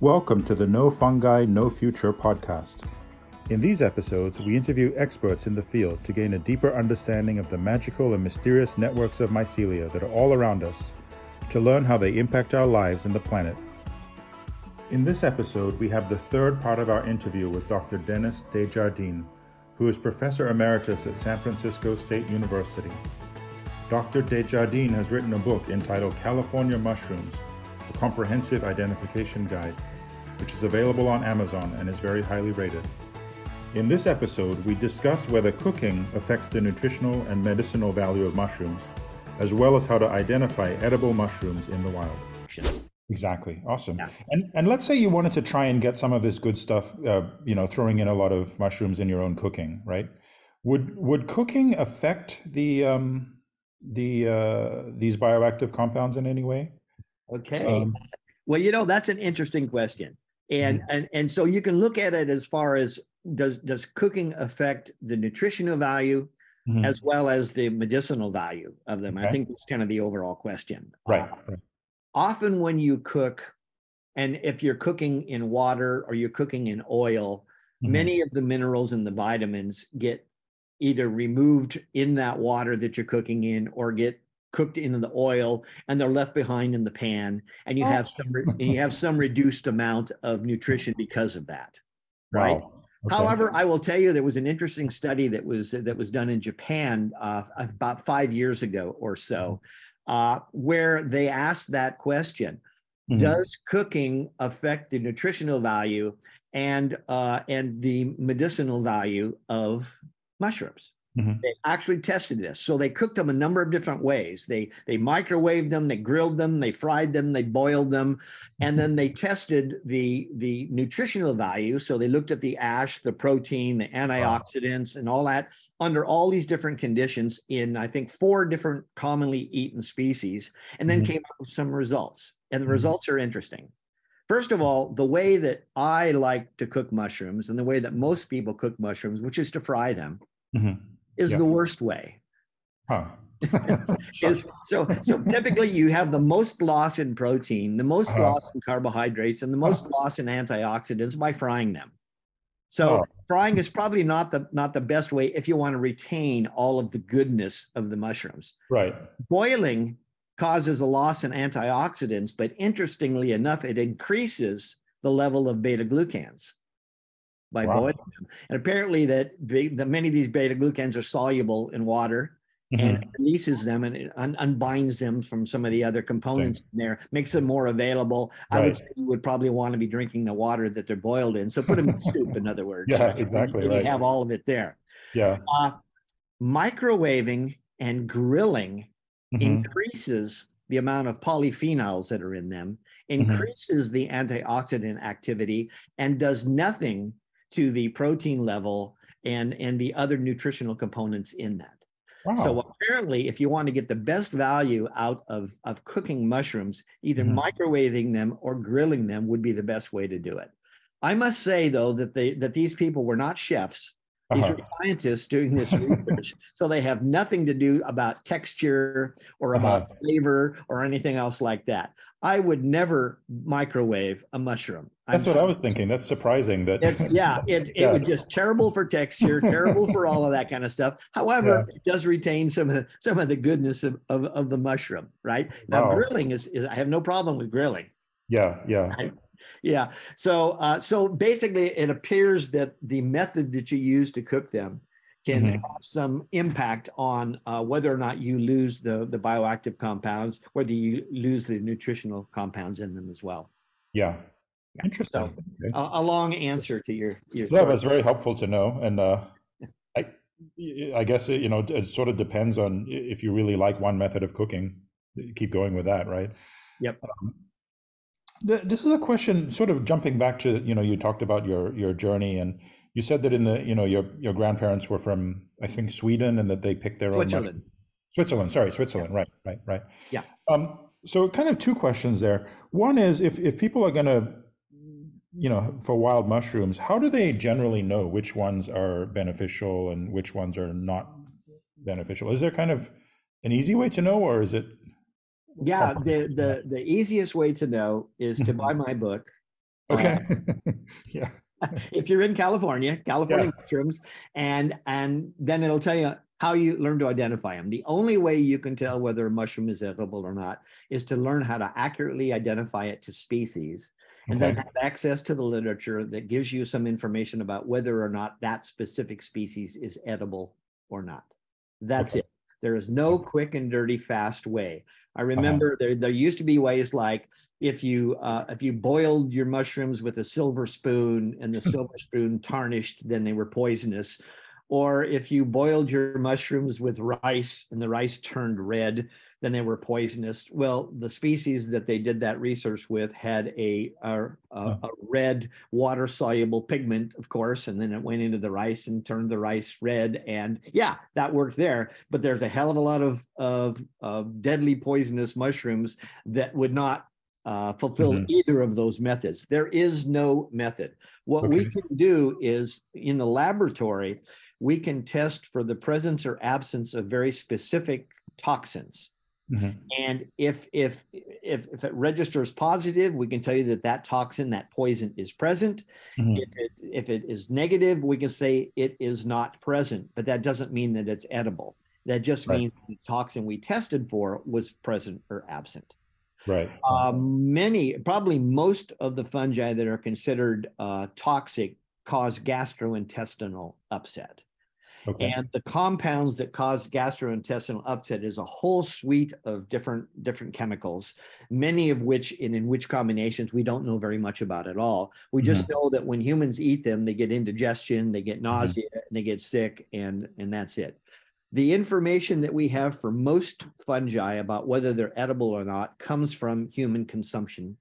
Welcome to the No Fungi, No Future podcast. In these episodes, we interview experts in the field to gain a deeper understanding of the magical and mysterious networks of mycelia that are all around us, to learn how they impact our lives and the planet. In this episode, we have the third part of our interview with Dr. Dennis Desjardins, who is Professor Emeritus at San Francisco State University. Dr. Desjardins has written a book entitled California Mushrooms, a comprehensive identification guide, which is available on Amazon and is very highly rated. In this episode, we discussed whether cooking affects the nutritional and medicinal value of mushrooms, as well as how to identify edible mushrooms in the wild. Exactly. Awesome. Yeah. And and let's say you wanted to try and get some of this good stuff, uh, you know, throwing in a lot of mushrooms in your own cooking, right? Would would cooking affect the um, the uh, these bioactive compounds in any way? Okay. Um, well, you know that's an interesting question, and mm-hmm. and and so you can look at it as far as does does cooking affect the nutritional value mm-hmm. as well as the medicinal value of them? Okay. I think that's kind of the overall question. Right. Uh, right. Often when you cook, and if you're cooking in water or you're cooking in oil, mm-hmm. many of the minerals and the vitamins get either removed in that water that you're cooking in or get cooked in the oil and they're left behind in the pan and you have some and you have some reduced amount of nutrition because of that right wow. okay. however i will tell you there was an interesting study that was that was done in japan uh, about five years ago or so mm-hmm. uh, where they asked that question mm-hmm. does cooking affect the nutritional value and uh, and the medicinal value of mushrooms. Mm-hmm. They actually tested this. So they cooked them a number of different ways. They they microwaved them, they grilled them, they fried them, they boiled them, and then they tested the the nutritional value. So they looked at the ash, the protein, the antioxidants, and all that under all these different conditions in I think four different commonly eaten species, and then mm-hmm. came up with some results. And the mm-hmm. results are interesting. First of all, the way that I like to cook mushrooms and the way that most people cook mushrooms, which is to fry them, mm-hmm. Is yeah. the worst way. Huh. so, so typically you have the most loss in protein, the most uh-huh. loss in carbohydrates, and the most uh-huh. loss in antioxidants by frying them. So oh. frying is probably not the not the best way if you want to retain all of the goodness of the mushrooms. Right. Boiling causes a loss in antioxidants, but interestingly enough, it increases the level of beta glucans by wow. boiling them. And apparently, that, that many of these beta glucans are soluble in water. Mm-hmm. and releases them and it un- unbinds them from some of the other components in there, makes them more available. Right. I would say you would probably want to be drinking the water that they're boiled in. So put them in soup, in other words. Yeah, exactly. And right. you have all of it there. Yeah. Uh, microwaving and grilling mm-hmm. increases the amount of polyphenols that are in them, mm-hmm. increases mm-hmm. the antioxidant activity, and does nothing to the protein level and, and the other nutritional components in that. Wow. So apparently, if you want to get the best value out of, of cooking mushrooms, either mm-hmm. microwaving them or grilling them would be the best way to do it. I must say though that they that these people were not chefs. These uh-huh. are scientists doing this research. so they have nothing to do about texture or about uh-huh. flavor or anything else like that. I would never microwave a mushroom. That's I'm what sorry. I was thinking. That's surprising that it's, yeah, it, yeah. it would just terrible for texture, terrible for all of that kind of stuff. However, yeah. it does retain some of the, some of the goodness of, of, of the mushroom, right? Now wow. grilling is, is I have no problem with grilling. Yeah, yeah. I, yeah. So uh, so basically, it appears that the method that you use to cook them can mm-hmm. have some impact on uh, whether or not you lose the the bioactive compounds, whether you lose the nutritional compounds in them as well. Yeah. Interesting. So, okay. a, a, long answer to your your. Yeah, that's very helpful to know, and uh, I I guess it, you know it sort of depends on if you really like one method of cooking, keep going with that, right? Yep. Um, this is a question, sort of jumping back to you know you talked about your your journey, and you said that in the you know your your grandparents were from I think Sweden, and that they picked their Switzerland. own. Switzerland. Switzerland. Sorry, Switzerland. Yeah. Right, right, right. Yeah. Um, so, kind of two questions there. One is if if people are going to, you know, for wild mushrooms, how do they generally know which ones are beneficial and which ones are not beneficial? Is there kind of an easy way to know, or is it yeah, the the the easiest way to know is to buy my book Okay. Uh, yeah. if you're in California, California yeah. mushrooms, and and then it'll tell you how you learn to identify them. The only way you can tell whether a mushroom is edible or not is to learn how to accurately identify it to species and okay. then have access to the literature that gives you some information about whether or not that specific species is edible or not. That's okay. it. There is no quick and dirty fast way. I uh-huh. remember uh-huh. there there used to be ways like if you uh, if you boiled your mushrooms with a silver spoon and the silver spoon tarnished, then they were poisonous. Or if you boiled your mushrooms with rice and the rice turned red, then they were poisonous. Well, the species that they did that research with had a, a, a, a red water soluble pigment, of course, and then it went into the rice and turned the rice red. And yeah, that worked there. But there's a hell of a lot of, of, of deadly poisonous mushrooms that would not uh, fulfill mm-hmm. either of those methods. There is no method. What okay. we can do is in the laboratory, we can test for the presence or absence of very specific toxins. Mm-hmm. And if if if if it registers positive, we can tell you that that toxin, that poison, is present. Mm-hmm. If it if it is negative, we can say it is not present. But that doesn't mean that it's edible. That just right. means the toxin we tested for was present or absent. Right. Um, many, probably most of the fungi that are considered uh, toxic cause gastrointestinal upset. Okay. And the compounds that cause gastrointestinal upset is a whole suite of different different chemicals, many of which in, in which combinations we don't know very much about at all. We just mm-hmm. know that when humans eat them, they get indigestion, they get mm-hmm. nausea, mm-hmm. and they get sick, and and that's it. The information that we have for most fungi about whether they're edible or not comes from human consumption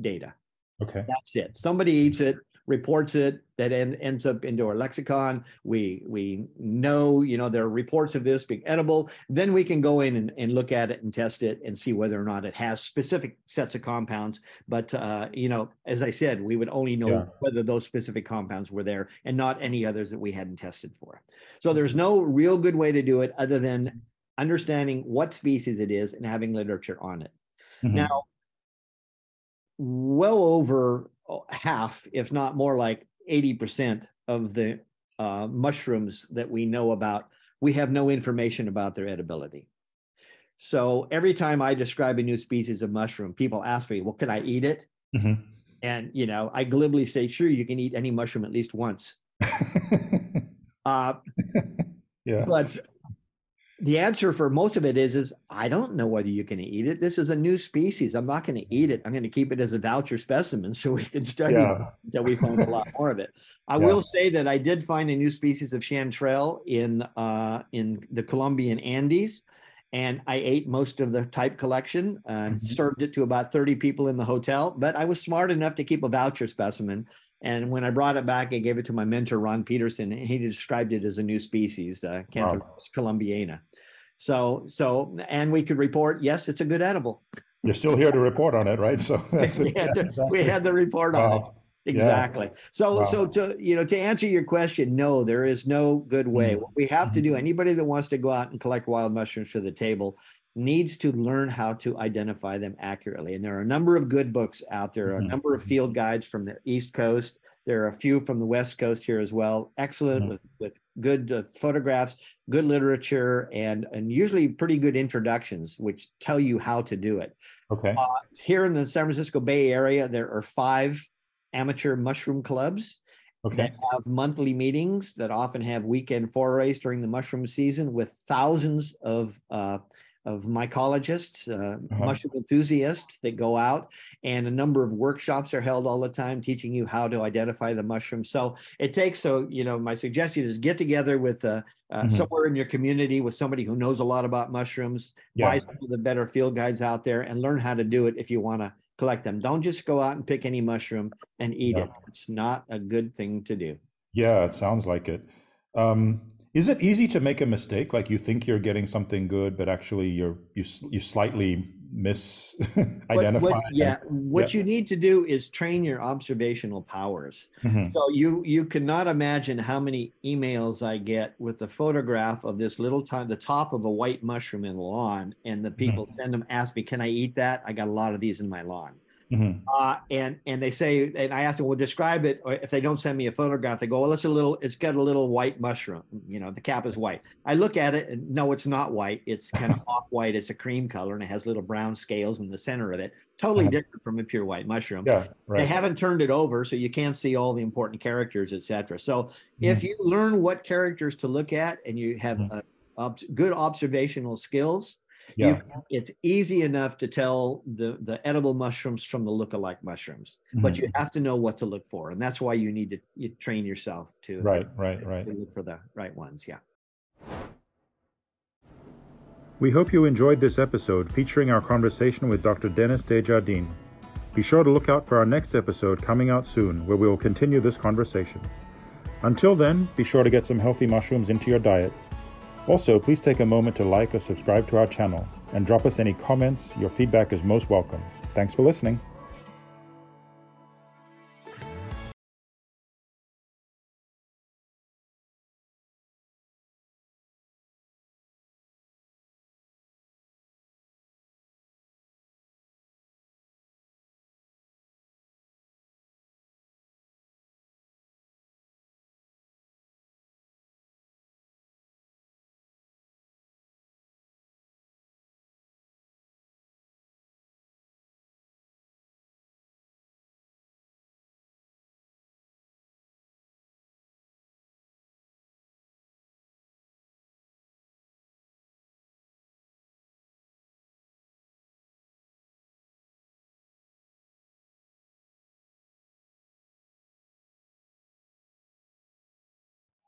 data. Okay. That's it. Somebody eats it, reports it that en- ends up into our lexicon. We we know you know there are reports of this being edible. Then we can go in and, and look at it and test it and see whether or not it has specific sets of compounds. But uh, you know as i said we would only know yeah. whether those specific compounds were there and not any others that we hadn't tested for. So there's no real good way to do it other than understanding what species it is and having literature on it. Mm-hmm. now well over half, if not more like 80% of the uh, mushrooms that we know about, we have no information about their edibility. So every time I describe a new species of mushroom, people ask me, well, can I eat it? Mm-hmm. And, you know, I glibly say, sure, you can eat any mushroom at least once. uh, yeah. But the answer for most of it is is I don't know whether you can eat it. This is a new species. I'm not going to eat it. I'm going to keep it as a voucher specimen so we can study yeah. until we find a lot more of it. I yeah. will say that I did find a new species of chanterelle in uh, in the Colombian Andes, and I ate most of the type collection and mm-hmm. served it to about 30 people in the hotel. But I was smart enough to keep a voucher specimen and when I brought it back, I gave it to my mentor, Ron Petersen, and he described it as a new species, uh, Cantharellus wow. columbiana. So, so, and we could report, yes, it's a good edible. You're still here to report on it, right? So that's we, had to, we had the report on wow. it. Exactly. Yeah. So, wow. so to you know, to answer your question, no, there is no good way. Mm-hmm. What we have to do, mm-hmm. anybody that wants to go out and collect wild mushrooms for the table, needs to learn how to identify them accurately. And there are a number of good books out there, mm-hmm. a number of field guides from the East Coast. There are a few from the West Coast here as well. Excellent mm-hmm. with, with good uh, photographs, good literature, and, and usually pretty good introductions, which tell you how to do it. Okay. Uh, here in the San Francisco Bay Area, there are five amateur mushroom clubs. Okay. that have monthly meetings that often have weekend forays during the mushroom season with thousands of uh, of mycologists, uh, uh-huh. mushroom enthusiasts that go out, and a number of workshops are held all the time teaching you how to identify the mushroom. So it takes, so, you know, my suggestion is get together with uh, uh, mm-hmm. somewhere in your community with somebody who knows a lot about mushrooms, yeah. buy some of the better field guides out there and learn how to do it if you want to collect them. Don't just go out and pick any mushroom and eat yeah. it. It's not a good thing to do. Yeah, it sounds like it. Um, is it easy to make a mistake? Like you think you're getting something good, but actually you're you you slightly misidentify. What, what, yeah, what yeah. you need to do is train your observational powers. Mm-hmm. So you you cannot imagine how many emails I get with a photograph of this little time the top of a white mushroom in the lawn, and the people mm-hmm. send them ask me, "Can I eat that?" I got a lot of these in my lawn Mm-hmm. Uh, and and they say, and I ask them, well, describe it. Or if they don't send me a photograph, they go, well, it's a little, it's got a little white mushroom. You know, the cap is white. I look at it and no, it's not white. It's kind of off white. It's a cream color and it has little brown scales in the center of it. Totally uh-huh. different from a pure white mushroom. Yeah, right. They haven't turned it over, so you can't see all the important characters, etc. So mm-hmm. if you learn what characters to look at and you have mm-hmm. a, a good observational skills, yeah. You, it's easy enough to tell the the edible mushrooms from the look-alike mushrooms, mm-hmm. but you have to know what to look for, and that's why you need to you train yourself to right, right, right, to look for the right ones. Yeah. We hope you enjoyed this episode featuring our conversation with Dr. Dennis Desjardins. Be sure to look out for our next episode coming out soon, where we will continue this conversation. Until then, be sure to get some healthy mushrooms into your diet also, please take a moment to like or subscribe to our channel and drop us any comments. Your feedback is most welcome. Thanks for listening.